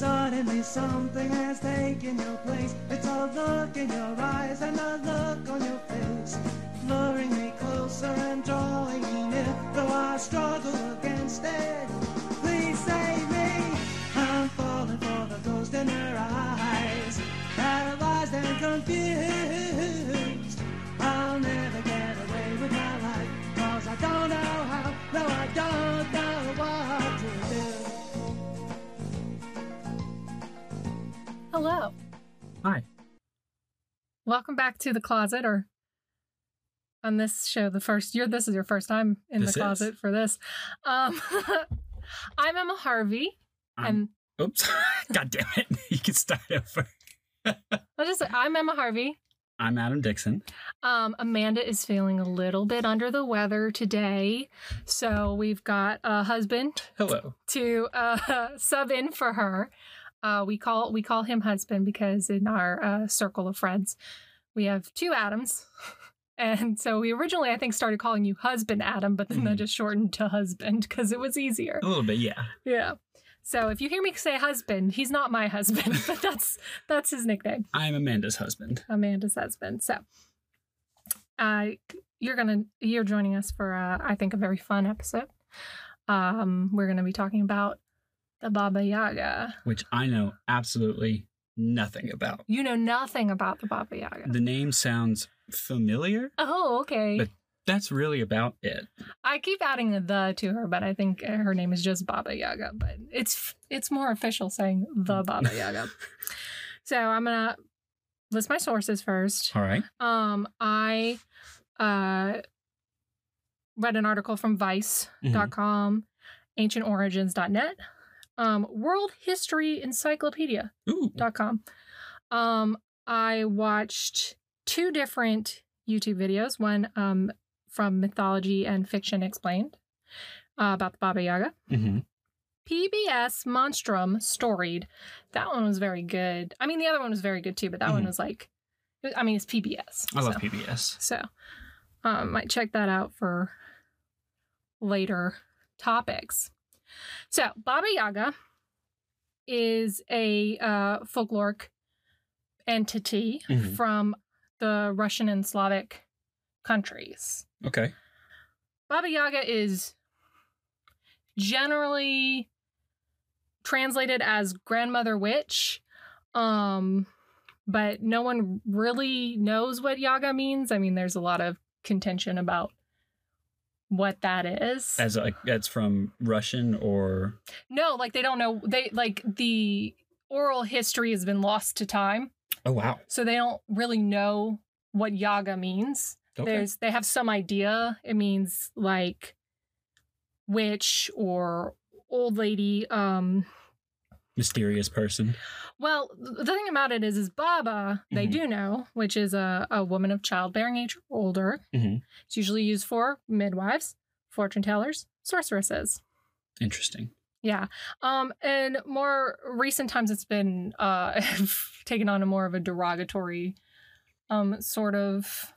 Suddenly something has taken your place. It's a look in your eyes and a look on your face. Luring me closer and drawing me near. Though I struggle against it. Please save me. I'm falling for the ghost in her eyes. Paralyzed and confused. Hello. Hi. Welcome back to the closet or on this show the first year this is your first time in This the is. closet for this. Um I'm Emma Harvey and Oops. God damn it. You can start over. I'll just say I'm Emma Harvey. I'm Adam Dixon. Um Amanda is feeling a little bit under the weather today. So we've got a husband Hello. to uh, sub in for her. Uh, we call we call him husband because in our uh, circle of friends we have two Adams, and so we originally I think started calling you husband Adam, but then that Mhm. just shortened to husband because it was easier. A little bit, yeah. Yeah. So if you hear me say husband, he's not my husband, but that's that's his nickname, I'm Amanda's husband. Amanda's husband. So, uh, you're gonna you're joining us for uh, I think a very fun episode. Um, we're gonna be talking about the Baba Yaga. which I know absolutely nothing about. You know nothing about the Baba Yaga. The name sounds familiar. Oh, okay. But- That's really about it. I keep adding the to her, but I think her name is just Baba Yaga. But it's it's more official saying the Baba Yaga. so I'm gonna list my sources first. All right. Um, I uh read an article from Vice.com, AncientOrigins.net, um, World History Encyclopedia. Ooh. dot com. Um, I watched two different YouTube videos. One um, from Mythology and Fiction Explained uh, about the Baba Yaga. hmm PBS Monstrum Storied. That one was very good. I mean, the other one was very good too, but that one Mhm. was like, I mean, it's PBS. I love PBS. So, um, might check that out for later topics. So, Baba Yaga is a uh, folkloric entity Mhm. from the Russian and Slavic countries. Okay. Baba Yaga is generally translated as grandmother witch. Um but no one really knows what Yaga means. I mean, there's a lot of contention about what that is. As like that's from Russian or no, like they don't know they like the oral history has been lost to time. oh wow. So they don't really know what Yaga means. Okay. There's they have some idea. It means like witch or old lady. Um Mysterious person. well, the thing about it is is Baba, they Mhm. do know, which is a, a woman of childbearing age or older. Mhm. It's usually used for midwives, fortune tellers, sorceresses. Interesting. Yeah. Um in more recent times it's been uh taken on a more of a derogatory um sort of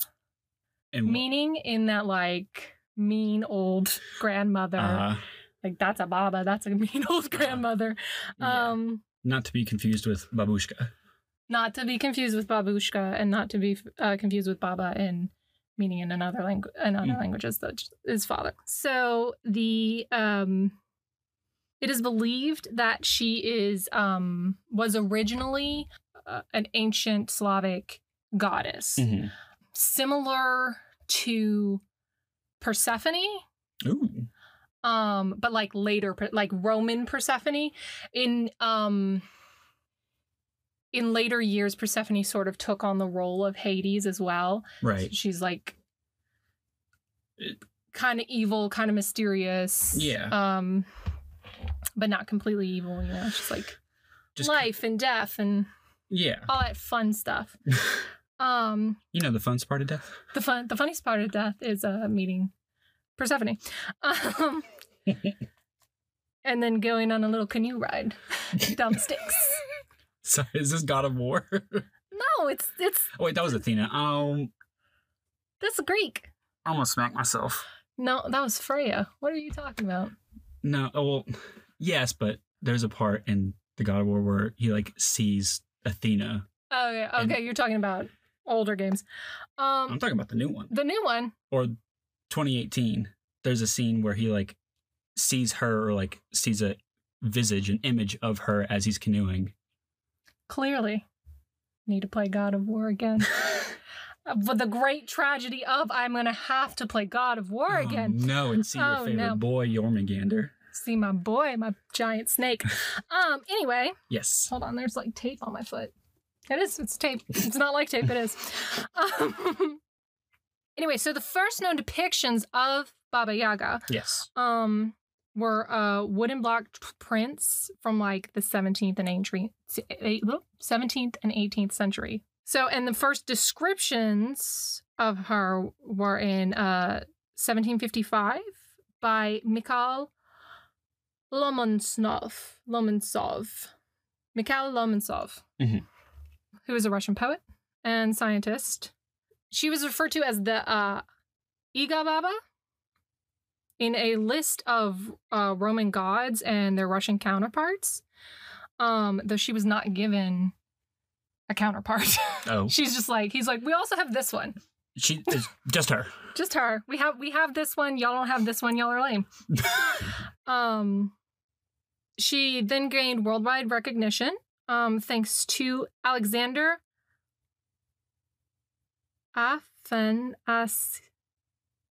And meaning in that like mean old grandmother uh, like that's a baba that's a mean old grandmother yeah. um not to be confused with babushka. not to be confused with babushka and not to be uh, confused with baba in meaning in another language in other Mm. languages that is father so the um it is believed that she is um was originally uh, an ancient slavic goddess Mhm. similar to persephone Ooh. Um but like later like roman persephone in um in later years persephone sort of took on the role of hades as well Right. she's like kind of evil kind of mysterious Yeah. um but not completely evil you know she's like Just life and death and Yeah. all that fun stuff um You know the fun part of death. the fun the funniest part of death is uh meeting persephone um and then going on a little canoe ride down the Styx So is this God of War? no it's it's oh wait, that was Athena. Um, that's greek I almost smacked myself. no that was freya what are you talking about No, oh, well, yes, but there's a part in the God of War where he like sees Athena. Oh yeah. And- Okay, you're talking about older games. Um, I'm talking about the new one the new one. or 2018. There's a scene where he like sees her or like sees a visage, an image of her as he's canoeing. Clearly, need to play God of War again. but the great tragedy of I'm gonna have to play God of War Oh, again. no, and see your Oh, favorite no. boy Jormungandr. See my boy, my giant snake. um. Anyway, Yes. hold on. There's like tape on my foot. It is. It's tape. It's not like tape. It is. Um, anyway, so the first known depictions of Baba Yaga Yes. um were uh wooden block prints from like the 17th and 18th 17th and 18th century. So and the first descriptions of her were in uh 1755 by Mikhail Lomonosov Lomonosov Mikhail Lomonosov Mhm. who is a Russian poet and scientist. She was referred to as the uh Iga Baba in a list of uh, Roman gods and their Russian counterparts, um, though she was not given a counterpart. Oh, She's just like he's like we also have this one, she is just her. just her. We have we have this one. Y'all don't have this one. Y'all are lame. um, she then gained worldwide recognition, um, thanks to Alexander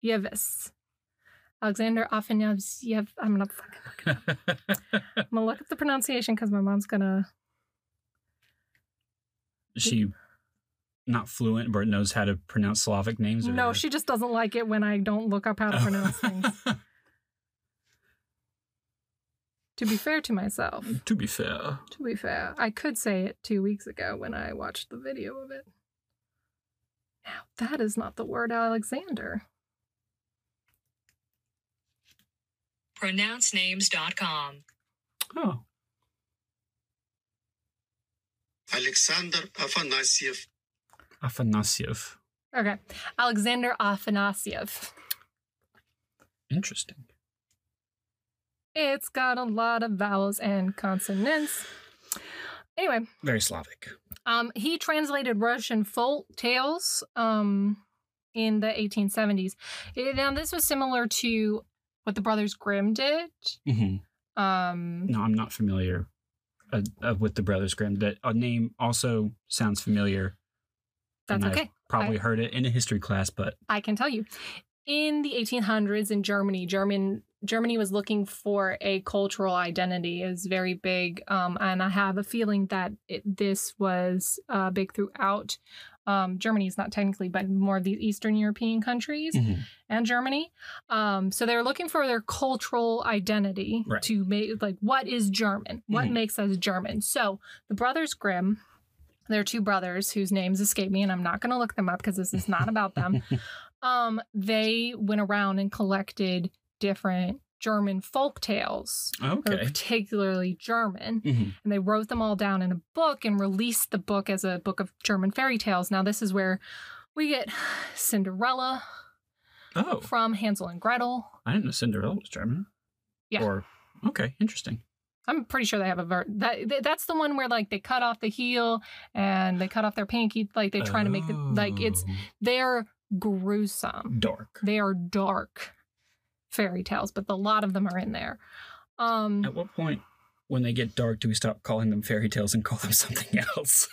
Afanasyevis. Alexander Afanasyev. I'm gonna fucking I'm gonna look up the pronunciation because my mom's gonna. she not fluent but knows how to pronounce Slavic names? Or... No, she just doesn't like it when I don't look up how to pronounce things. To be fair to myself, to be fair. to be fair, I could say it two weeks ago when I watched the video of it. Now, that is not the word Alexander. pronouncenames.com. Oh. Alexander Afanasyev. Afanasyev. Okay. Alexander Afanasyev. Interesting. It's got a lot of vowels and consonants. Anyway, Very Slavic. Um, he translated Russian folk tales um, in the 1870s. Eh, Now, this was similar to what the Brothers Grimm did. hmm Um, No, I'm not familiar uh, uh, with the Brothers Grimm. That a name also sounds familiar. that's and I've okay. Probably heard it in a history class, but I can tell you. In the 1800s in Germany, German Germany was looking for a cultural identity. It was very big, um, and I have a feeling that it, this was uh, big throughout. Um, Germany is not technically, but more of these Eastern European countries. Mhm. and Germany. Um, so they're looking for their cultural identity Right. to make like what is German? What Mhm. makes us German? So the brothers Grimm, their two brothers whose names escape me, and I'm not going to look them up because this is not about them. um, they went around and collected different German folk tales, okay. particularly German, Mhm. and they wrote them all down in a book and released the book as a book of German fairy tales. Now this is where we get Cinderella, Oh, from Hansel and Gretel. I didn't know Cinderella was German. Yeah. Or okay, interesting. I'm pretty sure they have a ver that that's the one where like they cut off the heel and they cut off their pinky like they're trying to make the like it's Oh, they're gruesome. dark. They are dark fairy tales, but a lot of them are in there. Um At what point, when they get dark, do we stop calling them fairy tales and call them something else?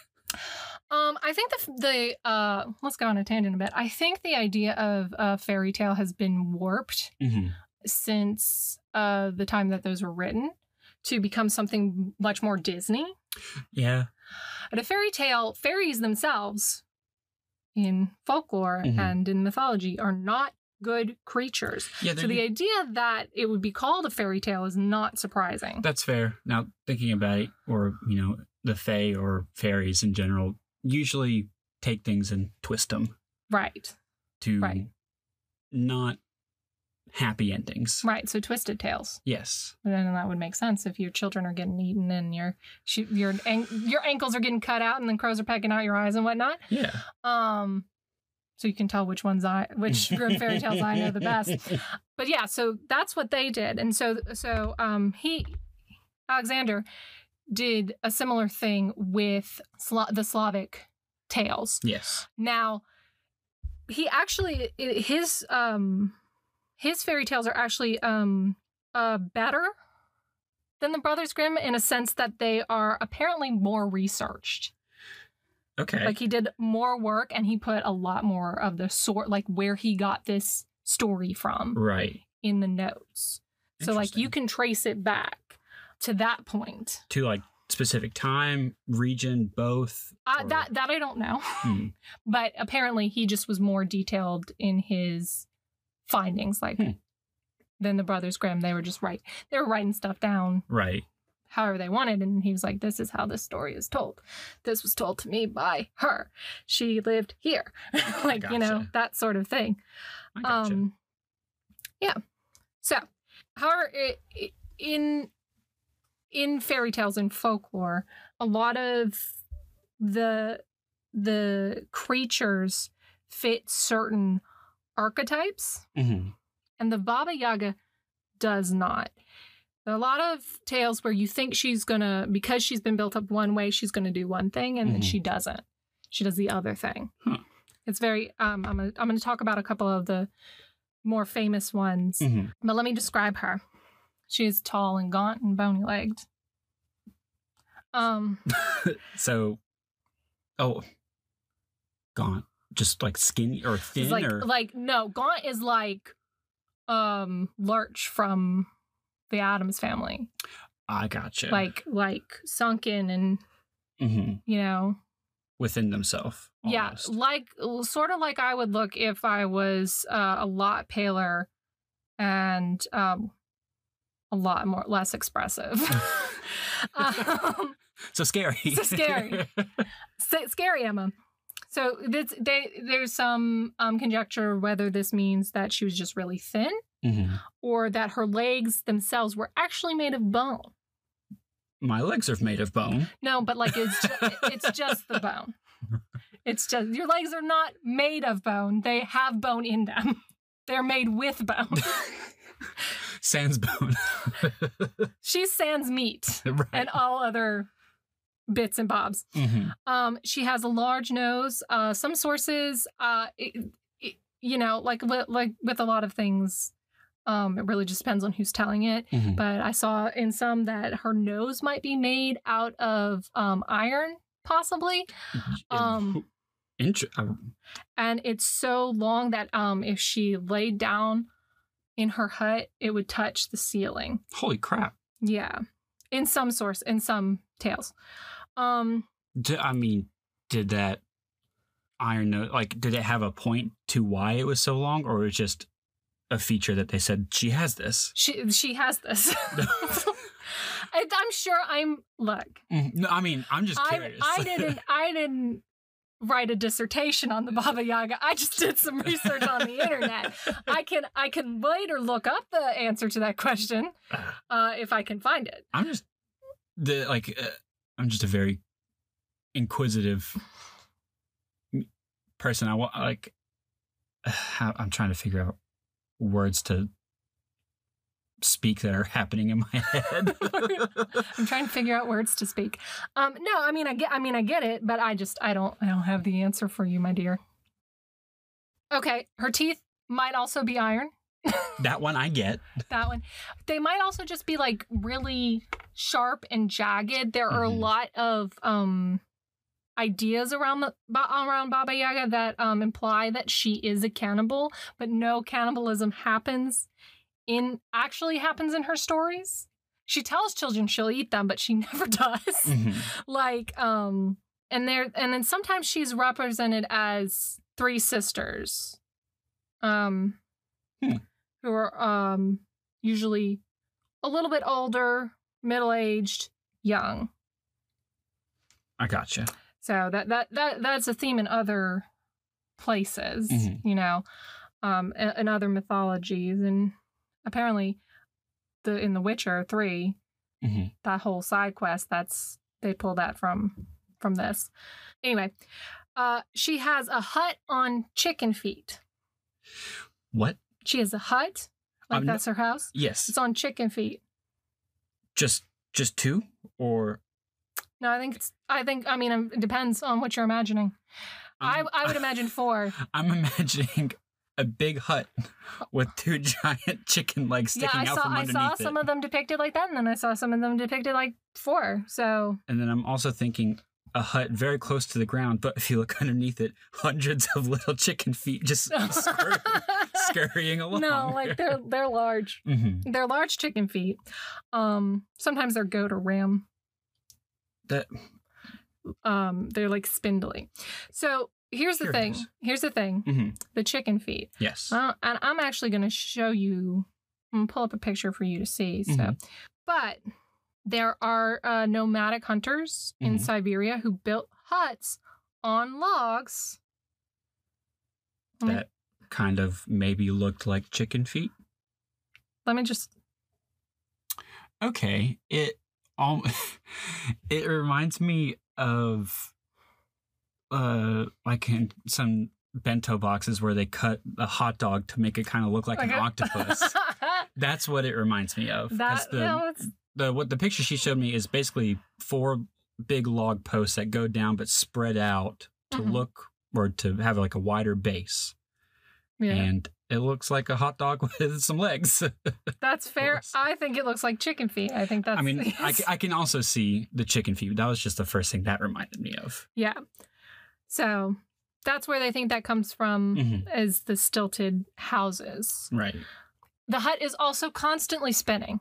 um I think the the uh let's go on a tangent a bit. I think the idea of a fairy tale has been warped Mm-hmm. since uh the time that those were written to become something much more Disney. Yeah. But a fairy tale, fairies themselves in folklore Mhm. and in mythology are not good creatures. Yeah. So the idea that it would be called a fairy tale is not surprising. That's fair. Now, thinking about it, or, you know, the Fae or fairies in general usually take things and twist them right. to Right. not happy endings. Right. So twisted tales. Yes. And then that would make sense if your children are getting eaten and your your your ankles are getting cut out and then crows are pecking out your eyes and whatnot. Yeah. Um so you can tell which ones I which Grimm fairy tales I know the best. but yeah, so that's what they did, and so so um he Alexander did a similar thing with Sla- the Slavic tales. Yes. Now, he actually his um his fairy tales are actually um uh better than the Brothers Grimm in a sense that they are apparently more researched. Okay. Like he did more work and he put a lot more of the sort like where he got this story from right. in the notes. So like you can trace it back to that point. to like specific time, region, both. Uh, or- that that I don't know. Hmm. but apparently he just was more detailed in his findings like Hmm. than the brothers grimm they were just right they were writing stuff down Right. However they wanted and he was like this is how this story is told. This was told to me by her. She lived here. Like you know that sort of thing. Gotcha. um yeah. So however in in fairy tales and folklore a lot of the the creatures fit certain archetypes Mhm. and the baba yaga does not a lot of tales where you think she's gonna because she's been built up one way she's gonna do one thing and then Mhm. she doesn't she does the other thing Huh. it's very um i'm gonna i'm gonna talk about a couple of the more famous ones Mhm. but let me describe her she is tall and gaunt and bony legged um So, oh, gaunt, just like skinny or thin like or like no gaunt is like um lurch from the Addams family I gotcha. like like sunken and Mhm. you know within themselves. yeah like sort of like i would look if i was uh, a lot paler and um a lot more less expressive um, So scary. So scary. s- scary emma so this, they, there's some um, conjecture whether this means that she was just really thin Mhm. or that her legs themselves were actually made of bone My legs are made of bone. no but like it's ju- it's just the bone it's just your legs are not made of bone they have bone in them they're made with bone Sans bone. she's sans meat right. and all other bits and bobs Mhm. Um, she has a large nose. Uh, some sources, uh, it, it, you know, like like with a lot of things, um, it really just depends on who's telling it. Mhm. But I saw in some that her nose might be made out of um, iron, possibly, um, and it's so long that um, if she laid down in her hut, it would touch the ceiling. holy crap. Yeah, in some source, in some tales. Um, D- I mean, did that iron like did it have a point to why it was so long, or it was just a feature that they said she has this? She she has this. I, I'm sure I'm look. Mhm. No, I mean, I'm just curious. I didn't I didn't write a dissertation on the Baba Yaga. I just did some research on the internet. I can I can later look up the answer to that question uh, if I can find it. I'm just the like uh, I'm just a very inquisitive person. I want like how I'm trying to figure out words to speak that are happening in my head. I'm trying to figure out words to speak. Um, no, I mean I get I mean I get it, but I just I don't I don't have the answer for you, my dear. Okay, her teeth might also be iron. that one I get. that one. They might also just be like really sharp and jagged. There are a Mhm. lot of um ideas around the around Baba Yaga that um imply that she is a cannibal, but no cannibalism happens in actually happens in her stories. She tells children she'll eat them, but she never does. Mhm. like um and there and then sometimes she's represented as three sisters um Hmm. who are um usually a little bit older middle-aged young I gotcha. So that that that that's a theme in other places Mhm. you know um in, other mythologies and apparently the in the witcher 3 Mhm. that whole side quest that's they pull that from from this anyway uh she has a hut on chicken feet What? she has a hut like no- that's her house Yes. it's on chicken feet Just just two or No, I think it's. I think. I mean, um, it depends on what you're imagining. I I'm- I would imagine four. I'm imagining a big hut with two giant chicken legs yeah, sticking I out saw. from I underneath saw it. some of them depicted like that, and then I saw some of them depicted like four. So And then I'm also thinking a hut very close to the ground, but if you look underneath it, hundreds of little chicken feet just scurry, scurrying along. no, like they're they're large. hmm They're large chicken feet. Um, sometimes they're goat or ram. That Um, they're like spindly. So here's the Here thing. Here's the thing. hmm The chicken feet. yes. Uh, and I'm actually going to show you. I'm pull up a picture for you to see. So, Mhm. but there are uh, nomadic hunters in Mhm. Siberia who built huts on logs. Let me, that kind of maybe looked like chicken feet. let me just. Okay, it um, it reminds me of uh like in some bento boxes where they cut a hot dog to make it kind of look like, an a- octopus. That's what it reminds me of. that the, no, the what the picture she showed me is basically four big log posts that go down but spread out to Mhm. look or to have like a wider base. yeah. And it looks like a hot dog with some legs. That's fair. I think it looks like chicken feet. I think that's. I mean, I, I can also see the chicken feet. That was just the first thing that reminded me of. yeah. So that's where they think that comes from, Mhm. is the stilted houses. Right. The hut is also constantly spinning.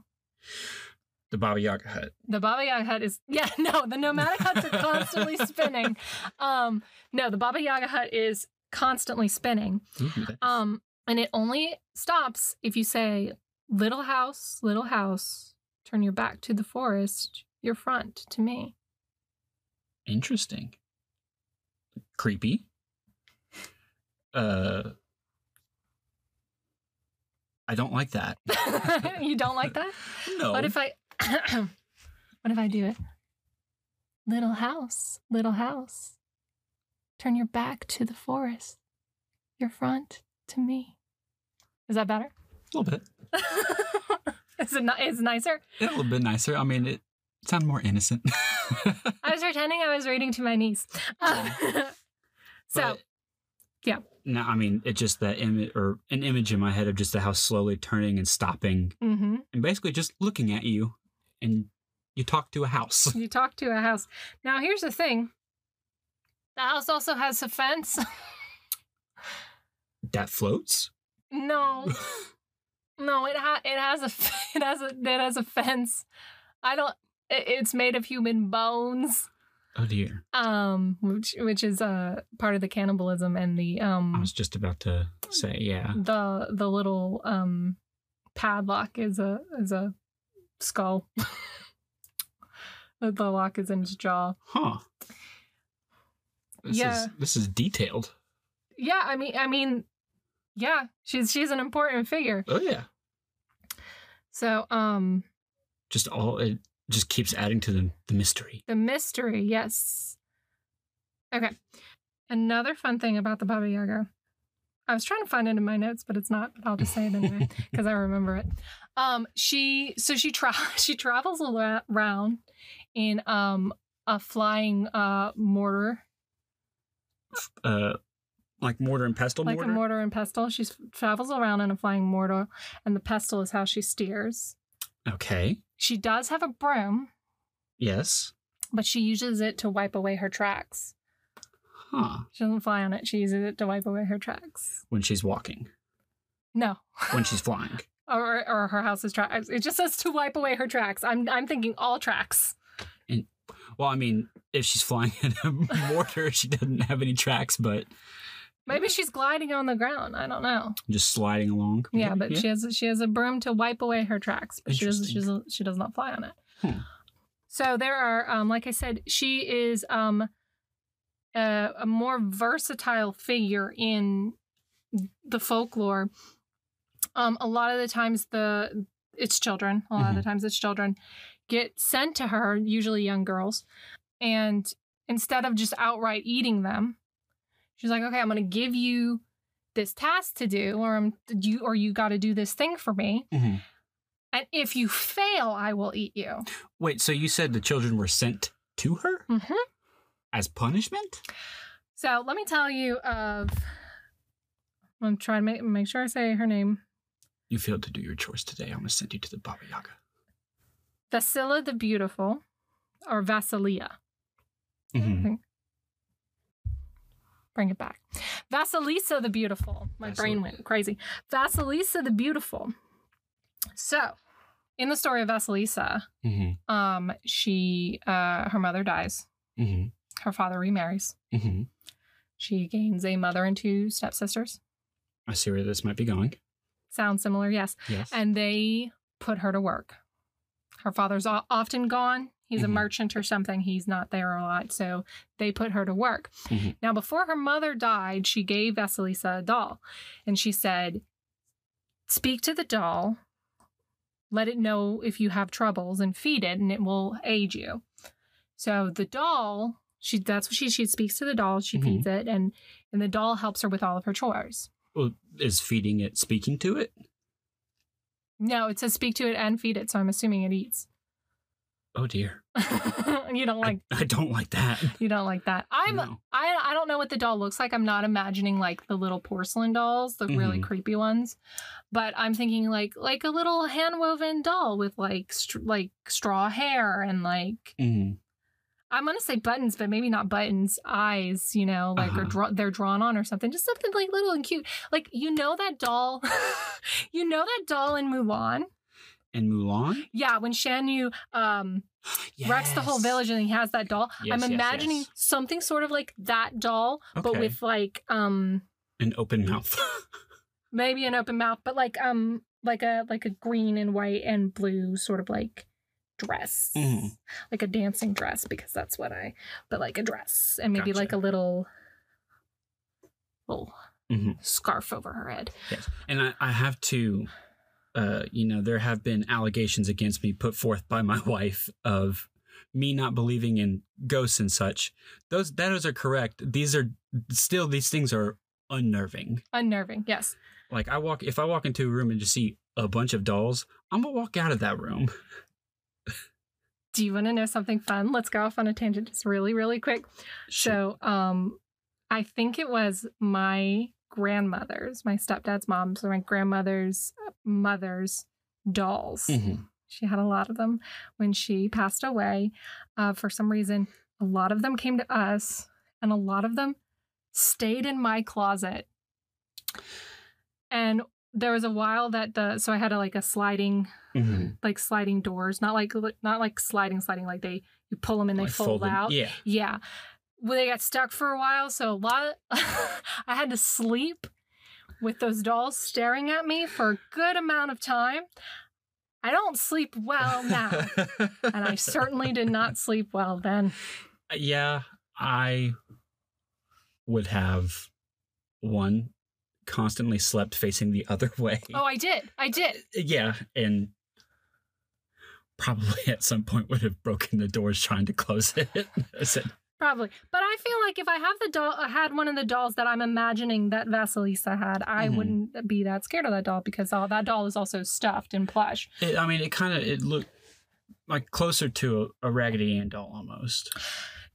The Baba Yaga hut. The Baba Yaga hut is yeah no the nomadic huts are constantly spinning. Um, no, the Baba Yaga hut is constantly spinning. Ooh, Um, and it only stops if you say, "Little house, little house, turn your back to the forest, your front to me." interesting. Creepy. Uh, I don't like that. you don't like that? No. What if I What if I do it? Little house, little house. Turn your back to the forest. Your front to me. Is that better? a little bit. is it ni- is it nicer? Yeah, a little bit nicer. I mean, it sounded more innocent. I was pretending I was reading to my niece. so, yeah. No, I mean, it's just that image or an image in my head of just the house slowly turning and stopping hmm and basically just looking at you and you talk to a house. you talk to a house. Now, here's the thing the house also has a fence. That floats? no. No, it ha- it has a f- it has a it has a fence. I don't. It, it's made of human bones, Oh dear. um, which which is uh part of the cannibalism and the um I was just about to say, yeah. the the little um padlock is a is a skull. the the lock is in his jaw. Huh. This Yeah. is this is detailed. Yeah, I mean, I mean, yeah, she's she's an important figure. Oh yeah. So, um, Just all it just keeps adding to the, the mystery. the mystery, yes. Okay, another fun thing about the Baba Yaga. I was trying to find it in my notes, but it's not. But I'll just say it anyway because I remember it. Um, she so she tra- she travels around in um a flying uh mortar, Uh like mortar and pestle like mortar. a mortar and pestle. She travels around in a flying mortar, and the pestle is how she steers. okay. She does have a broom, Yes. but she uses it to wipe away her tracks. Huh. She doesn't fly on it. She uses it to wipe away her tracks. When she's walking. No, When she's flying. or or her house's tracks. It just says to wipe away her tracks. I'm I'm thinking all tracks. And well, I mean, if she's flying in a mortar, she doesn't have any tracks, but Maybe she's gliding on the ground. I don't know. just sliding along. Yeah, but she has she has a broom to wipe away her tracks, but she does she does, she does not fly on it. Hmm. So there are, um, like I said, she is um, a, a more versatile figure in the folklore. Um, a lot of the times, the it's children. A lot of the times, it's children get sent to her, usually young girls, and instead of just outright eating them, she's like, "Okay, I'm going to give you this task to do, or I'm you, or you got to do this thing for me." Mhm. And if you fail, I will eat you. Wait, so you said the children were sent to her Mhm. as punishment. So let me tell you of. I'm trying to make, make sure I say her name. You failed to do your chores today. I'm gonna send you to the Baba Yaga. Vasila the Beautiful, or Vasilia. Mhm. Bring it back. Vasilisa the Beautiful. My brain went crazy. Vasilisa the Beautiful. So, in the story of Vasilisa, Mhm. um, she, uh, her mother dies. Mhm. Her father remarries. Mhm. She gains a mother and two stepsisters. I see where this might be going. Sounds similar, yes. Yes. And they put her to work. Her father's often gone. He's a Mhm. merchant or something. He's not there a lot. So they put her to work. Mhm. Now, before her mother died, she gave Vasilisa a doll. And she said, Speak to the doll, let it know if you have troubles, and feed it, and it will aid you. So the doll, she that's what she she speaks to the doll, she Mhm. feeds it, and and the doll helps her with all of her chores. Well, is feeding it speaking to it? No, it says speak to it and feed it, so I'm assuming it eats. Oh dear. you don't like I, I don't like that. you don't like that. I'm No. I I don't know what the doll looks like. I'm not imagining like the little porcelain dolls, the really Mhm. creepy ones. But I'm thinking like like a little hand woven doll with like str- like straw hair and like Mhm. I'm gonna say buttons, but maybe not buttons. Eyes, you know, like or Uh-huh. draw, they're drawn on or something. Just something like little and cute. Like you know that doll, you know that doll in Mulan. And Mulan Yeah, when Shan Yu um wrecks the whole village and he has that doll. Yes, I'm imagining yes. something sort of like that doll, but with like um An open mouth. maybe an open mouth, but like um like a like a green and white and blue sort of like dress. Mhm. Like a dancing dress because that's what I but like a dress and maybe like a Gotcha. little little Mhm. scarf over her head. Yes. And I, I have to, uh, you know, there have been allegations against me put forth by my wife of me not believing in ghosts and such. Those those are correct. These are still these things are unnerving. Unnerving, yes. Like I walk if I walk into a room and just see a bunch of dolls, I'm gonna walk out of that room. Do you want to know something fun? Let's go off on a tangent just really, really quick. So, um, I think it was my grandmother's, my stepdad's mom's, or my grandmother's mother's dolls. Mhm. She had a lot of them when she passed away. Uh, for some reason, a lot of them came to us, and a lot of them stayed in my closet. And there was a while that the so I had a, like a sliding Mhm. like sliding doors, not like not like sliding sliding like they you pull them and they Like fold folded- out. Yeah. Yeah. Well, they got stuck for a while, so a lot. I had to sleep with those dolls staring at me for a good amount of time. I don't sleep well now, and I certainly did not sleep well then. Uh, yeah, I would have one constantly slept facing the other way. Oh, I did. I did. Uh, yeah, and probably at some point would have broken the doors trying to close it. I said, Probably. But I feel like if I have the doll, I had one of the dolls that I'm imagining that Vasilisa had, I Mhm. wouldn't be that scared of that doll because all, that doll is also stuffed in plush. it, I mean, it kind of it looked like closer to a, a Raggedy Ann doll almost.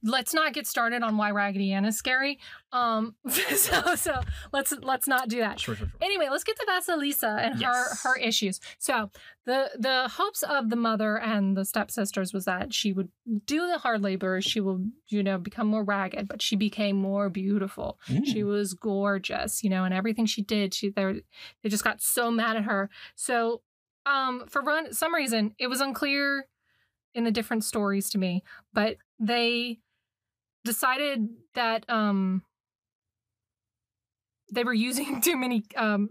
Let's not get started on why Raggedy Ann is scary. Um, so so let's let's not do that. Sure, sure, sure. Anyway, let's get to Vasilisa and Yes. her her issues. So the the hopes of the mother and the stepsisters was that she would do the hard labor, she will you know become more ragged, but she became more beautiful. She Mm. was gorgeous, you know, and everything she did, she they they just got so mad at her. So um for run some reason it was unclear in the different stories to me, but they decided that um they were using too many um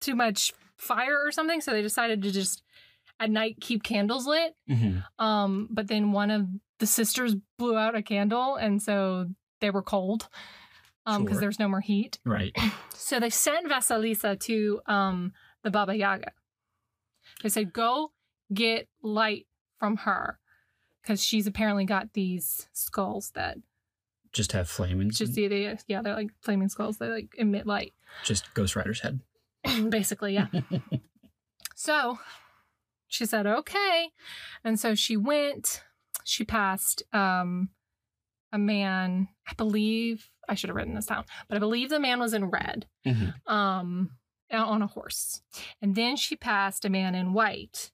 too much fire or something, so they decided to just at night keep candles lit. Mhm. Um, but then one of the sisters blew out a candle, and so they were cold um because Sure. there's no more heat. Right. So they sent Vasilisa to um the Baba Yaga. They said, "Go get light from her." Because she's apparently got these skulls that Just have flaming. just yeah, they, yeah, they're like flaming skulls. They like emit light, just Ghost Rider's head. basically. Yeah. So she said, okay. And so she went, she passed um, a man. I believe I should have written this down, but I believe the man was in red, Mhm. um, on a horse, and then she passed a man in white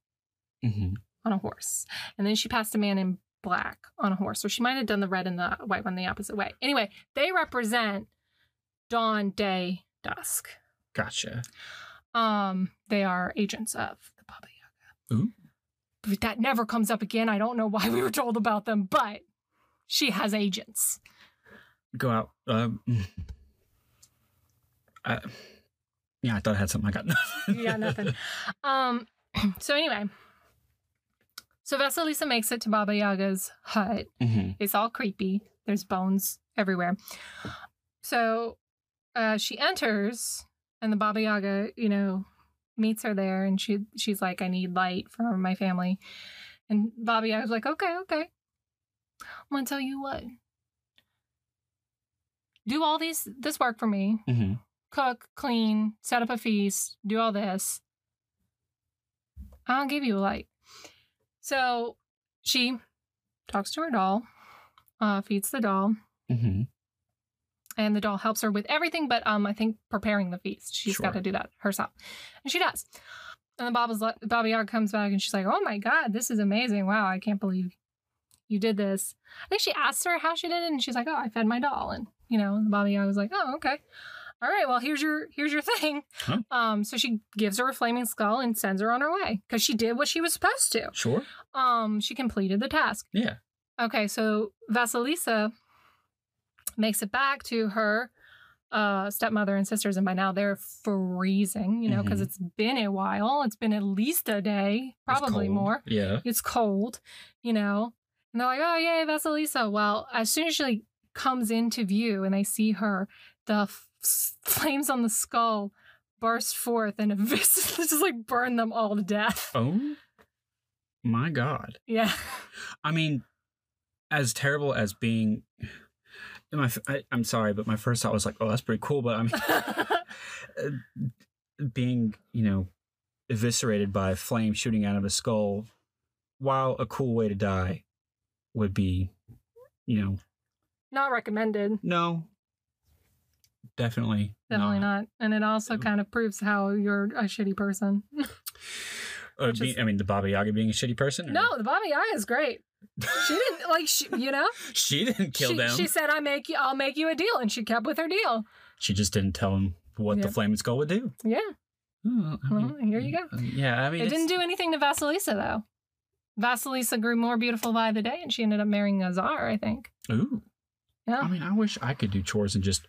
Mhm. on a horse, and then she passed a man in black on a horse, or she might have done the red and the white one the opposite way. Anyway, they represent dawn, day, dusk. Gotcha. Um, they are agents of the Baba Yaga. Ooh. But that never comes up again. I don't know why we were told about them, but she has agents. Go out. Um, I, yeah, I thought I had something. I got nothing. yeah, nothing. um, so anyway, so Vasilisa makes it to Baba Yaga's hut. Mhm. It's all creepy. There's bones everywhere. So uh, she enters, and the Baba Yaga, you know, meets her there, and she she's like, "I need light for my family." And Baba Yaga's like, "Okay, okay. I'm gonna tell you what. Do all these this work for me. Mhm. Cook, clean, set up a feast, do all this. I'll give you a light." So she talks to her doll, uh, feeds the doll, Mhm. and the doll helps her with everything but um I think preparing the feast. She's got to do that herself. And she does. And the Baba's le- Baba Yaga comes back and she's like, "Oh my god, this is amazing. Wow, I can't believe you did this." I think she asked her how she did it and she's like, "Oh, I fed my doll." And you know, the Baba Yaga was like, "Oh, okay." All right, well, here's your here's your thing. Huh. Um so she gives her a flaming skull and sends her on her way cuz she did what she was supposed to. Sure. Um she completed the task. Yeah. Okay, so Vasilisa makes it back to her uh, stepmother and sisters, and by now they're freezing, you know, because Mhm. it's been a while. It's been at least a day, probably more. Yeah. It's cold, you know. And they're like, oh, yay, Vasilisa. Well, as soon as she like, comes into view and they see her, the flames on the skull burst forth and evis- just like burn them all to death. Oh my God. Yeah. I mean, as terrible as being. My, I, am sorry, but my first thought was like, "Oh, that's pretty cool." But I mean, uh, being you know eviscerated by a flame shooting out of a skull, while a cool way to die would be, you know, Not recommended. no, definitely, Definitely not. And it also kind of proves how you're a shitty person. Uh, be- is- I mean, the Baba Yaga being a shitty person. or- No, the Baba Yaga is great. She didn't like she, you know. she didn't kill she, them. she said, "I make you. I'll make you a deal," and she kept with her deal. she just didn't tell him what Yeah. the flaming skull would do. Yeah, Oh, I Well, here you go. uh, Yeah, I mean, it didn't do anything to Vasilisa though. Vasilisa grew more beautiful by the day, and she ended up marrying a czar. I think. Ooh. Yeah. I mean, I wish I could do chores and just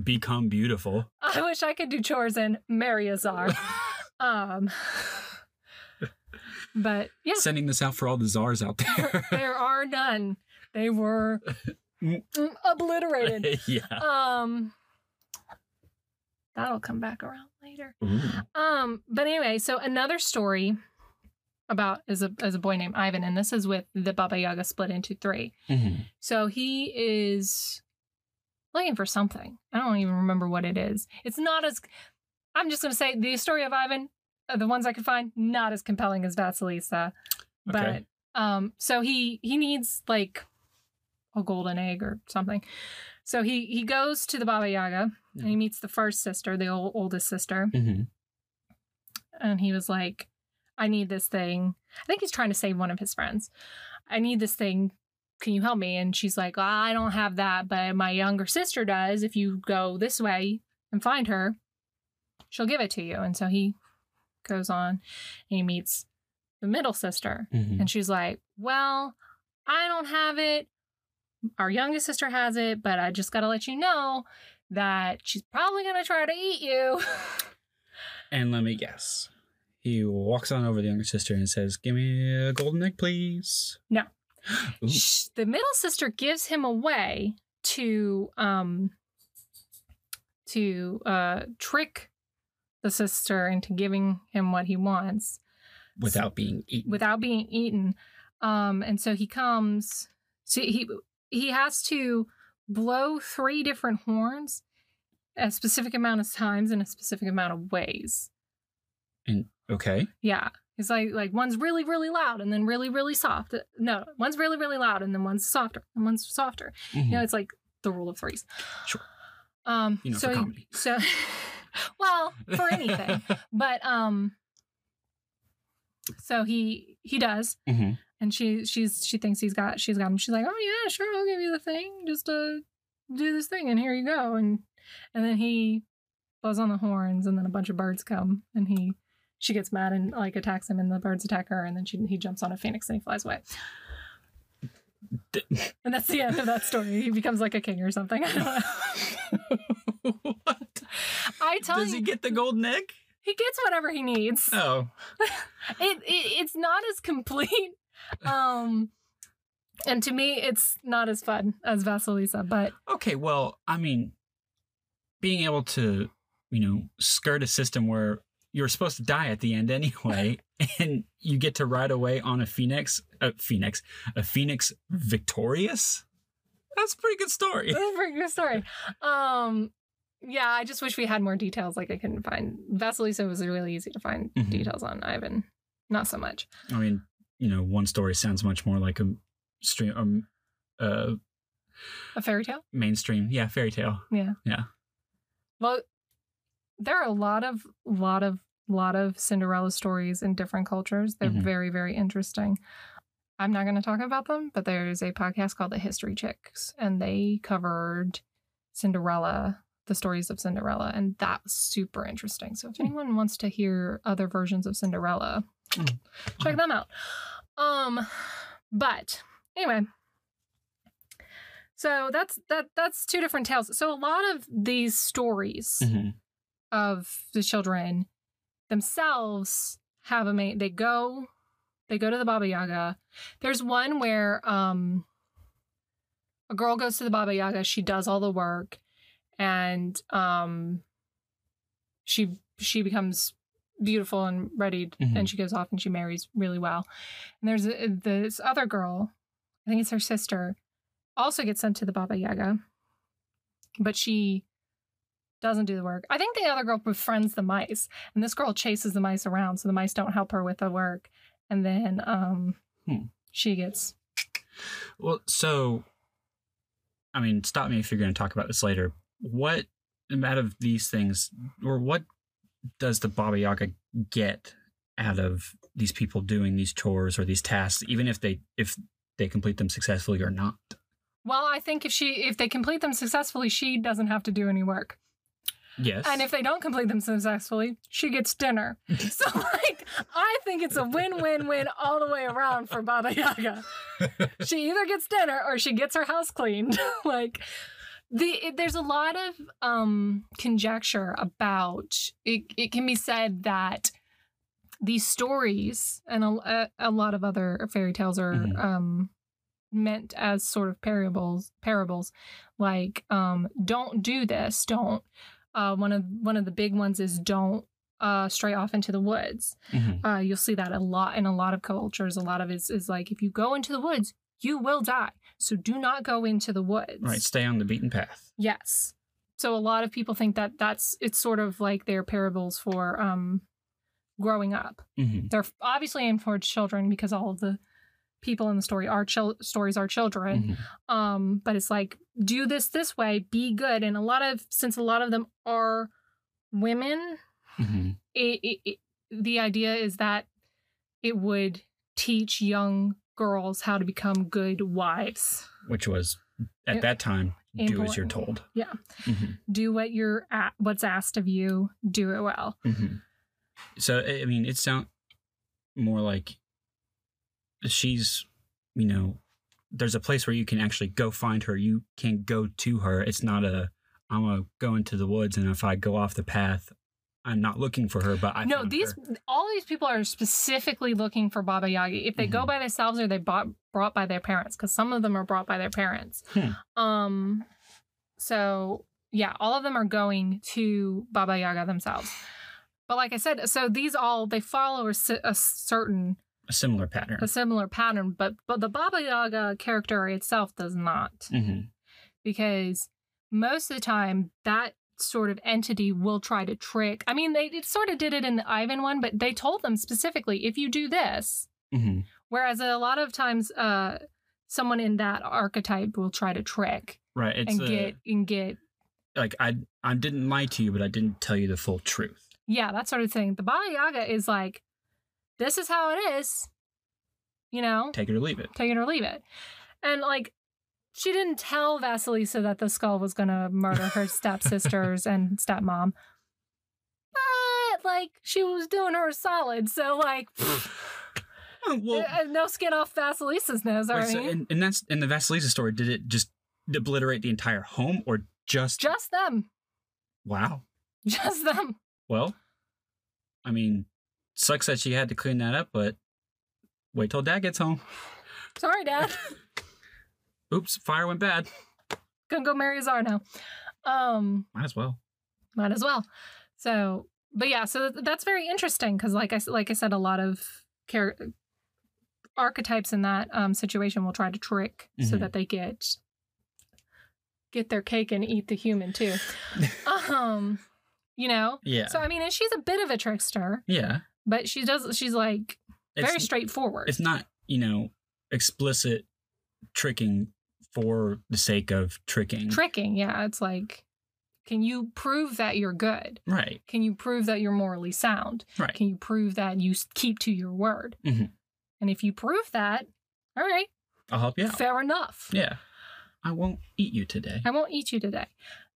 become beautiful. I wish I could do chores and marry a czar. um, but yeah, Sending this out for all the czars out there. there are none. They were mm, obliterated. yeah. Um, that'll come back around later. Ooh. Um, but anyway, so another story about is a is a boy named Ivan, and this is with the Baba Yaga split into three. Mhm. So he is looking for something. I don't even remember what it is. It's not as I'm just gonna say the story of Ivan, uh, the ones I could find, not as compelling as Vasilisa. Okay. But um, so he he needs like a golden egg or something. So he he goes to the Baba Yaga and he meets the first sister, the old, oldest sister, Mhm. and he was like, "I need this thing." I think he's trying to save one of his friends. I need this thing. Can you help me? And she's like, "I don't have that, but my younger sister does. If you go this way and find her, she'll give it to you." And so he goes on and he meets the middle sister. Mhm. And she's like, Well, I don't have it. Our youngest sister has it, but I just got to let you know that she's probably going to try to eat you. And let me guess. He walks on over to the younger sister and says, Give me a golden egg, please. No. The middle sister gives him away to um to uh trick the sister into giving him what he wants Without being eaten. without being eaten. Um, and so he comes. So he he has to blow three different horns a specific amount of times in a specific amount of ways. And okay. Yeah, It's like like one's really really loud and then really really soft. No, one's really really loud and then one's softer and one's softer. Mhm. You know, it's like the rule of threes. Sure. Um. You know, so for comedy. so, well, for anything, but um. So he he does, Mhm. and she she's she thinks he's got she's got him. She's like, oh yeah, sure, I'll give you the thing. Just uh, do this thing, and here you go. And and then he blows on the horns, and then a bunch of birds come, and he she gets mad and like attacks him, and the birds attack her, and then she he jumps on a phoenix and he flies away. And that's the end of that story. He becomes like a king or something. I don't know. what? I tell Does you, he get the golden egg? he gets whatever he needs. Oh, It, it it's not as complete. Um, and to me, it's not as fun as Vasilisa. But okay. Well, I mean, being able to, you know, skirt a system where you're supposed to die at the end anyway, and you get to ride away on a phoenix, a phoenix, a phoenix victorious. That's a pretty good story. that's a pretty good story. Um, yeah, I just wish we had more details. Like I couldn't find Vasilisa was really easy to find Mhm. details on. Ivan, not so much. I mean, you know, one story sounds much more like a stream, um, uh, A fairy tale. mainstream, yeah, fairy tale. Yeah, yeah. Well, there are a lot of lot of lot of Cinderella stories in different cultures. They're Mhm. very very interesting. I'm not going to talk about them, but there's a podcast called The History Chicks, and they covered Cinderella, the stories of Cinderella, and that was super interesting. So if Hmm. anyone wants to hear other versions of Cinderella, Hmm. check them out. Um, but anyway, so that's that that's two different tales. So a lot of these stories Mhm. Of the children themselves have a main they go they go to the baba yaga there's one where um a girl goes to the baba yaga she does all the work and um she she becomes beautiful and ready Mhm. and she goes off and she marries really well and there's a, this other girl i think it's her sister also gets sent to the baba yaga but she doesn't do the work. I think the other girl befriends the mice, and this girl chases the mice around, so the mice don't help her with the work. And then um, Hmm. she gets Well, so, I mean, stop me if you're going to talk about this later. What out of these things, or what does the Baba Yaga get out of these people doing these chores or these tasks, even if they if they complete them successfully or not? well. I think if she if they complete them successfully, she doesn't have to do any work, Yes. and if they don't complete them successfully, she gets dinner. so like, I think it's a win win win all the way around for Baba Yaga. she either gets dinner or she gets her house cleaned. like the it, there's a lot of um conjecture about it. It can be said that these stories and a, a lot of other fairy tales are Mhm. um meant as sort of parables parables like um don't do this don't uh one of one of the big ones is don't uh stray off into the woods Mhm. uh, you'll see that a lot in a lot of cultures. A lot of it is, is like if you go into the woods, you will die. So do not go into the woods. Right. Stay on the beaten path. Yes. So a lot of people think that that's it's sort of like their parables for um growing up. hmm They're obviously aimed towards children because all of the people in the story are chil- stories are children. hmm Um, but it's like do this this way, be good. And a lot of since a lot of them are women, hmm it, it, it, the idea is that it would teach young girls how to become good wives. Which was at that time, do as you're told. Yeah. hmm Do what you're at, what's asked of you. Do it well. hmm So I I mean, it sounds more like she's, you know, there's a place where you can actually go find her. You can go to her. It's not a I'm gonna go into the woods, and if I go off the path, I'm not looking for her. But I no, these her. all these people are specifically looking for Baba Yaga. If they go Mhm. by themselves or they bought brought by their parents, because some of them are brought by their parents. Hmm. Um, so yeah, all of them are going to Baba Yaga themselves. But like I said, so these all they follow a, a certain a similar pattern. a similar pattern, but but the Baba Yaga character itself does not, hmm because most of the time that sort of entity will try to trick. I mean, they it sort of did it in the Ivan one, but they told them specifically if you do this, hmm whereas a lot of times uh someone in that archetype will try to trick Right. It's and uh, get and get like I I didn't lie to you, but I didn't tell you the full truth. yeah, that sort of thing. The Baba Yaga is like this is how it is. You know? Take it or leave it. take it or leave it. And like, she didn't tell Vasilisa that the skull was gonna murder her stepsisters and stepmom. But like, she was doing her solid. So like, well, uh, no skin off Vasilisa's nose. Wait, right, so in, and that's in the Vasilisa story. Did it just obliterate the entire home, or just just them, wow? just them. Well, I mean, sucks that she had to clean that up, but wait till Dad gets home. Sorry, Dad. Oops, fire went bad. Gonna go marry Azar now. Um, Might as well. might as well. So, but yeah, so that's very interesting because, like I like I said, a lot of char- archetypes in that um, situation will try to trick so Mhm. that they get get their cake and eat the human too. um, you know. Yeah. So I mean, and she's a bit of a trickster, yeah. But she does. She's like very It's, straightforward. it's not, you know, explicit tricking for the sake of tricking. Tricking, yeah. It's like, can you prove that you're good? right. Can you prove that you're morally sound? Right. Can you prove that you keep to your word? Mhm. And if you prove that, all right, I'll help you out. fair enough. Yeah. I won't eat you today. I won't eat you today.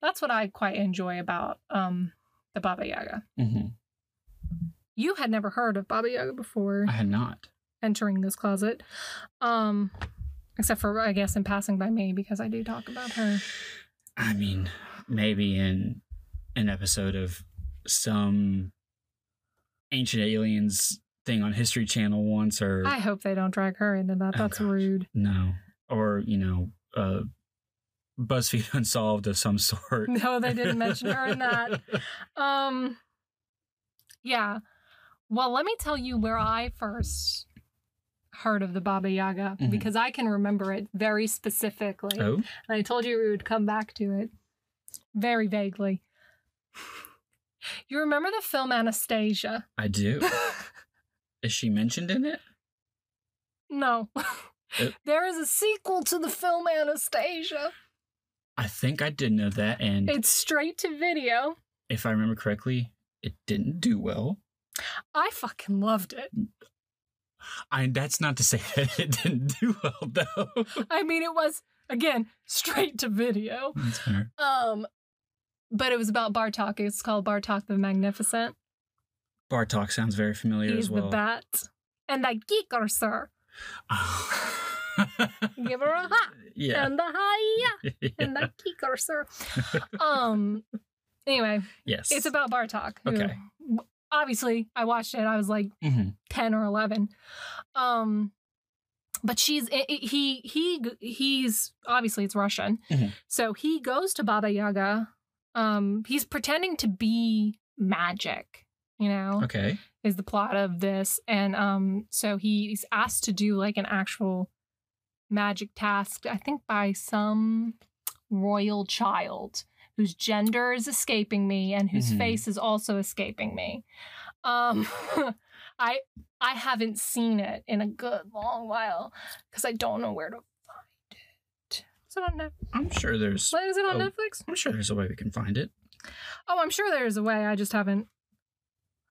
That's what I quite enjoy about um, the Baba Yaga. hmm You had never heard of Baba Yaga before I had not. entering this closet, um, except for I guess in passing by me because I do talk about her. I mean, maybe in an episode of some ancient aliens thing on History Channel once, or I hope they don't drag her into that. Oh, That's gosh. rude. no, or you know, uh, BuzzFeed Unsolved of some sort. No, they didn't mention her in that. Um, yeah. Well, let me tell you where I first heard of the Baba Yaga Mhm. because I can remember it very specifically. Oh, And I told you we would come back to it very vaguely. You remember the film Anastasia? I do. Is she mentioned in it? no. Uh, there is a sequel to the film Anastasia. I think I did know that, and It's straight to video. if I remember correctly, it didn't do well. I fucking loved it. I that's not to say that it didn't do well though. I mean, it was again straight to video. That's fair. Um, but it was about Bartok. It's called Bartok the Magnificent. Bartok sounds very familiar He's as well. the bat, and I geek her, sir. Give her a ha. yeah. and a hi and I geek her, sir. Um. Anyway, yes. it's about Bartok. who- Okay. Obviously, I watched it. I was like Mhm. 10 or 11 um but she's i- i- he he he's obviously it's russian Mhm. so he goes to baba yaga um he's pretending to be magic you know Okay. is the plot of this and um so he's asked to do like an actual magic task i think by some royal child whose gender is escaping me and whose Mhm. face is also escaping me um i i haven't seen it in a good long while because i don't know where to find it is it on Netflix? I'm sure there's Is it on Oh. Netflix? I'm sure there's a way we can find it. Oh, I'm sure there's a way. I just haven't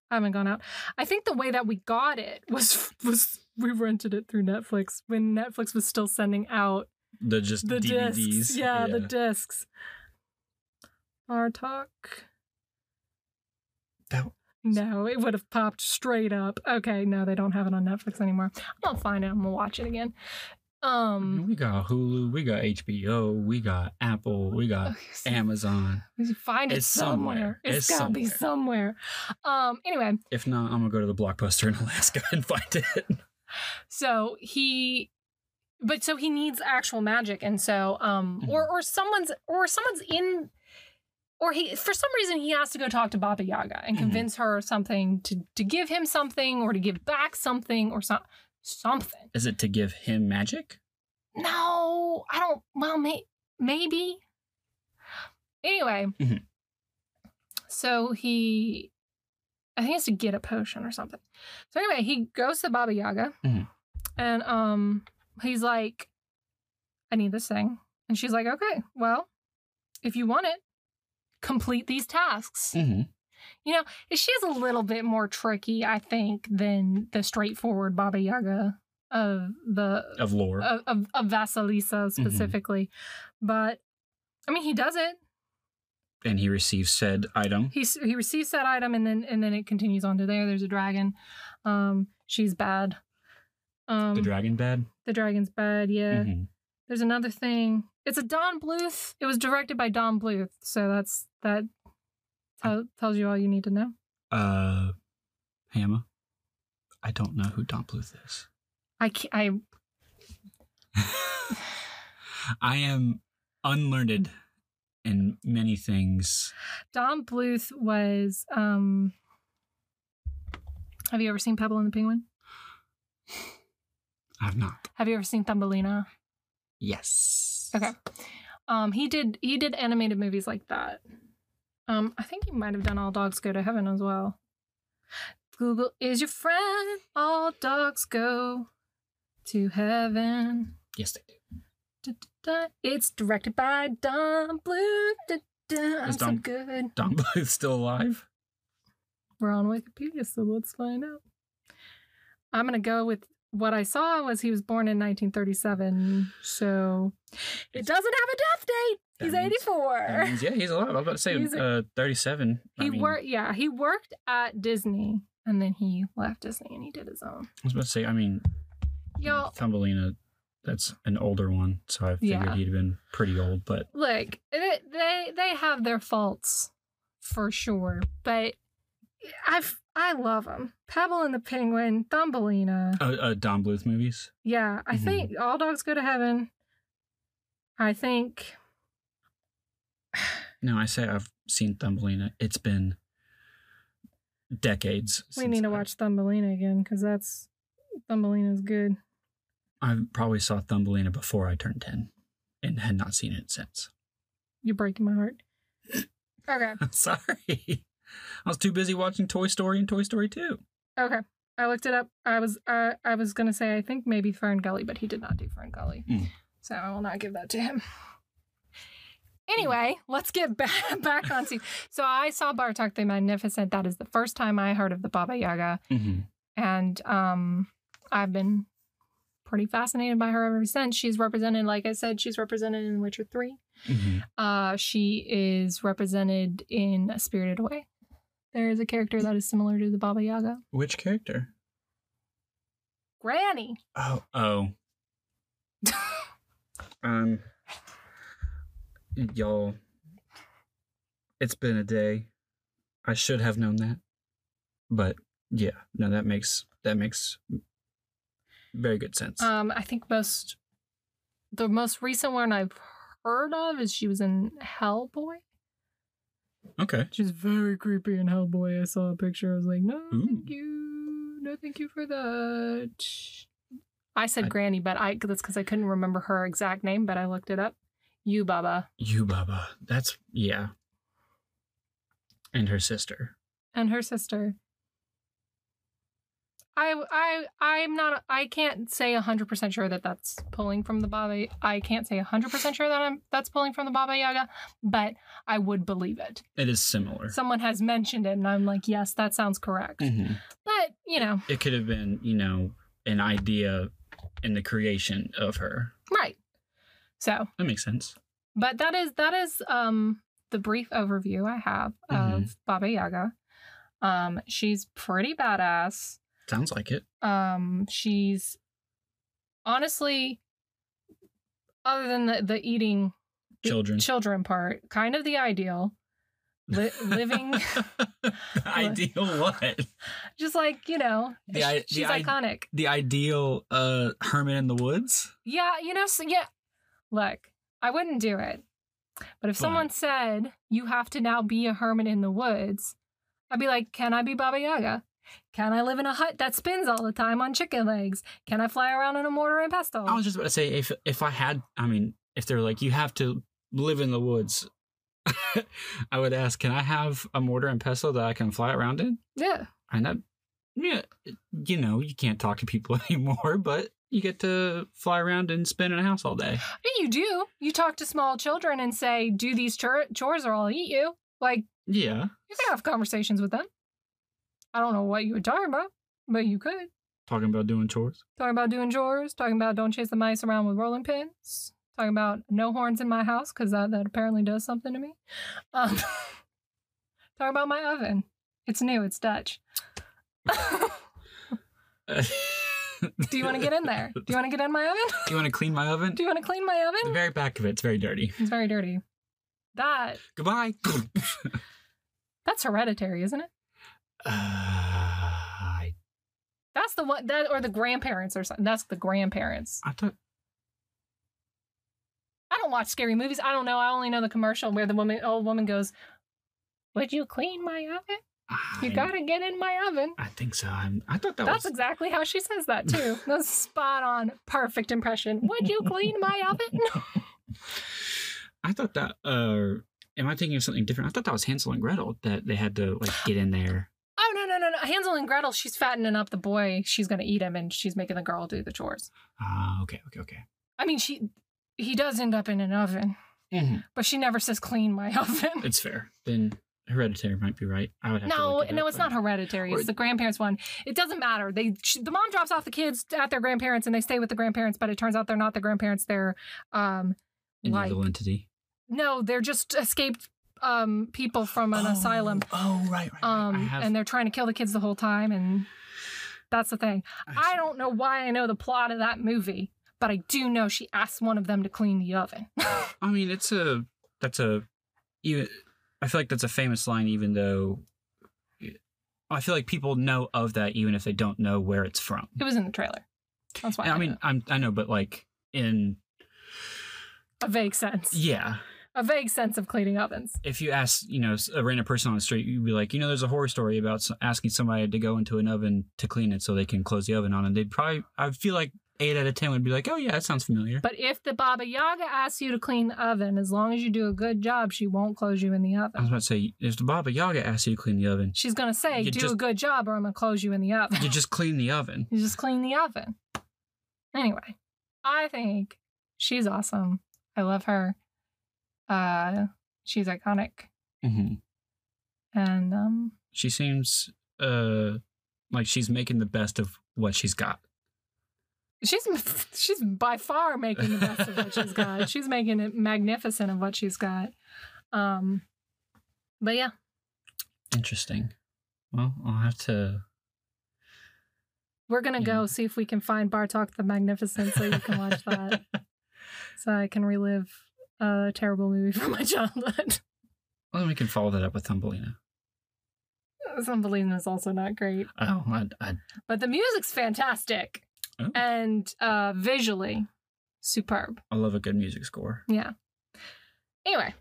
haven't gone out. I think the way that we got it was was we rented it through Netflix when Netflix was still sending out The just the DVDs. discs. Yeah, the discs. Our talk. That- No, it would have popped straight up. Okay, no, they don't have it on Netflix anymore. I'm gonna find it. I'm gonna watch it again. Um, we got Hulu, we got HBO, we got Apple, we got Amazon. You find it It's somewhere. somewhere. It's It's gotta be somewhere. Um. Anyway, If not, I'm gonna go to the blockbuster in Alaska and find it. so he, but so he needs actual magic, and so um, Mm-hmm. or or someone's or someone's in, or he for some reason he has to go talk to Baba Yaga and Mhm. convince her something to to give him something or to give back something or some something. Is it to give him magic? No, I don't. Well, may, maybe. Anyway, Mhm. So he, I think he has to get a potion or something. So anyway, he goes to Baba Yaga, Mhm. and um, he's like, "I need this thing," and she's like, "Okay, well, if you want it, complete these tasks." Mm-hmm. You know, she's a little bit more tricky, I think, than the straightforward Baba Yaga of the Of lore. of, of, of Vasilisa specifically. But I mean, he does it. and he receives said item. He he receives that item, and then and then it continues on to there. There's a dragon. Um, she's bad. Um, the dragon bad. the dragon's bad. Yeah. Mhm. There's another thing. It's a Don Bluth. It was directed by Don Bluth, so that's that tell, tells you all you need to know. Uh, Hammer. I don't know who Don Bluth is. I I I am unlearned in many things. Don Bluth was. um Have you ever seen Pebble and the Penguin? I've not. Have you ever seen Thumbelina? Yes. Okay. Um, he did he did animated movies like that. Um, I think he might have done All Dogs Go to Heaven as well. Google is your friend. All dogs go to heaven. Yes, they do. Da, da, da. It's directed by Don Bluth. I'm Is so Don- good. Don Bluth still alive? We're on Wikipedia, so let's find out. I'm gonna go with what I saw was he was born in 1937, so it doesn't have a death date. That He's means- 84. Means, yeah, he's alive. I was about to say He's uh, 37. I He mean, worked, yeah, he worked at Disney, and then he left Disney and he did his own. I was about to say, I mean, Y'all, Thumbelina, that's an older one, so I figured Yeah. he'd have been pretty old, but like, they, they have their faults for sure, but I've I love them. Pebble and the Penguin, Thumbelina. uh, uh, Don Bluth movies. Yeah, I Mhm. think All Dogs Go to Heaven. I think No, I say I've seen Thumbelina. It's been decades. we need to I- watch Thumbelina again because that's Thumbelina's good. I probably saw Thumbelina before I turned 10 and had not seen it since. You're breaking my heart. Okay, I'm sorry. I was too busy watching Toy Story and Toy Story 2. okay. I looked it up. I was uh, I was gonna say I think maybe Fern Gully, but he did not do Fern Gully, Mm. so I will not give that to him. Anyway, let's get back back onto. So I saw Bartok the Magnificent. That is the first time I heard of the Baba Yaga. Mm-hmm. and um i've been pretty fascinated by her ever since she's represented like i said she's represented in witcher 3 Mm-hmm. uh she is represented in spirited away there is a character that is similar to the baba yaga Which character? granny Oh, oh. um, y'all, it's been a day. I should have known that, but yeah, no, that makes that makes very good sense. um i think most the most recent one i've heard of is she was in hellboy okay, she's very creepy in hellboy. I saw a picture. I was like no Ooh. thank you. No thank you for that. I said I- granny but i that's because i couldn't remember her exact name but i looked it up. Yubaba you Baba. That's yeah, and her sister. and her sister I, I, I'm not. I can't say hundred percent sure that that's pulling from the Baba. I can't say hundred percent sure that I'm that's pulling from the Baba Yaga, but I would believe it. It is similar. Someone has mentioned it, and I'm like, yes, that sounds correct. Mhm. But you know, It could have been, you know, an idea in the creation of her. right? So, That makes sense. but that is that is um the brief overview I have of Baba Yaga. Um, she's pretty badass. Sounds like it. Um, she's honestly, other than the the eating Children. children part, kind of the ideal. Li- living, ideal what? just like you know, The i- she's the i- iconic. The ideal uh hermit in the woods? Yeah, you know, so, yeah. Look, I wouldn't do it. But if someone said you have to now be a hermit in the woods, I'd be like, can I be Baba Yaga? Can I live in a hut that spins all the time on chicken legs? Can I fly around in a mortar and pestle? I was just about to say if if I had I mean, if they're like you have to live in the woods I would ask, can I have a mortar and pestle that I can fly around in? Yeah. And that, yeah, you know, you can't talk to people anymore, but you get to fly around and spin in a house all day. You do. You talk to small children and say, "Do these chores, or I'll eat you." Like Yeah. you can have conversations with them. I don't know what you were talking about, but you could Talking about doing chores. talking about doing chores, talking about don't chase the mice around with rolling pins, talking about no horns in my house because that that apparently does something to me. Um, talking about my oven. It's new. It's Dutch. Do you want to get in there? Do you want to get in my oven? Do you want to clean my oven? Do you want to clean my oven? The very back of it, it's very dirty. It's very dirty. That Goodbye. that's hereditary, isn't it? Uh, I, That's the one that or the grandparents or something. That's the grandparents. I thought. I don't watch scary movies. I don't know. I only know the commercial where the woman old woman goes, Would you clean my oven? You gotta get in my oven. I think so. I'm, I thought that That's was. exactly how she says that too. That's spot on. Perfect impression. Would you clean my oven? I thought that. Uh, am I thinking of something different? I thought that was Hansel and Gretel that they had to like get in there. Oh no, no, no, no. Hansel and Gretel, she's fattening up the boy. She's gonna eat him and she's making the girl do the chores. Ah, okay, okay, okay. I mean she he does end up in an oven, Mhm. but she never says clean my oven. It's fair. Then hereditary might be right. I would have No, look it no, up, it's but- not hereditary. Or- It's the grandparents one. It doesn't matter. They sh- the mom drops off the kids at their grandparents and they stay with the grandparents, but it turns out they're not the grandparents. They're um An like evil entity. no, they're just escaped um people from an asylum. Oh, right, right. right. Um have, and they're trying to kill the kids the whole time and that's the thing. I don't know why I know the plot of that movie, but I do know she asked one of them to clean the oven. I mean, it's a that's a even. I feel like that's a famous line, even though I feel like people know of that, even if they don't know where it's from. it was in the trailer. That's why. I I mean, know. I'm I know, but like in a vague sense. yeah, A vague sense of cleaning ovens. if you ask you know a random person on the street, you'd be like, you know, there's a horror story about asking somebody to go into an oven to clean it so they can close the oven on, and they'd probably I feel like eight out of ten would be like, oh yeah, that sounds familiar. But if the Baba Yaga asks you to clean the oven, as long as you do a good job, she won't close you in the oven. I was about to say, if the Baba Yaga asks you to clean the oven, She's gonna say, "Do a good job, or I'm gonna close you in the oven." you just clean the oven. You just clean the oven. Anyway, I think she's awesome. I love her. Uh, she's iconic, hmm and um, She seems uh like she's making the best of what she's got. she's she's by far making the best of what she's got. She's making it magnificent of what she's got. Um, but yeah, Interesting. Well, I'll have to. we're gonna go see if we can find Bartok the Magnificent, so you can watch that. so I can relive a terrible movie from my childhood. Well, then we can follow that up with Thumbelina. Thumbelina is also not great, Oh, I, I, but the music's fantastic Oh. and uh, visually superb. I love a good music score. Yeah. Anyway,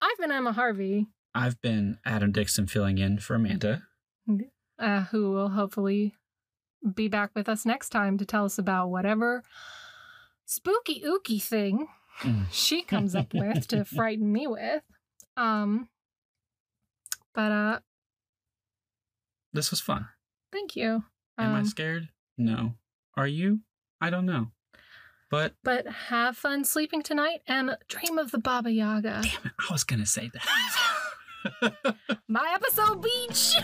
I've been Emma Harvey, I've been Adam Dixon filling in for Amanda. uh, who will hopefully be back with us next time to tell us about whatever spooky ooky thing Mm. she comes up with to frighten me with. Um, but uh, This was fun. thank you. Am I Um, scared? No. Are you? I don't know. But But have fun sleeping tonight and dream of the Baba Yaga. damn it, I was gonna say that. My episode beach.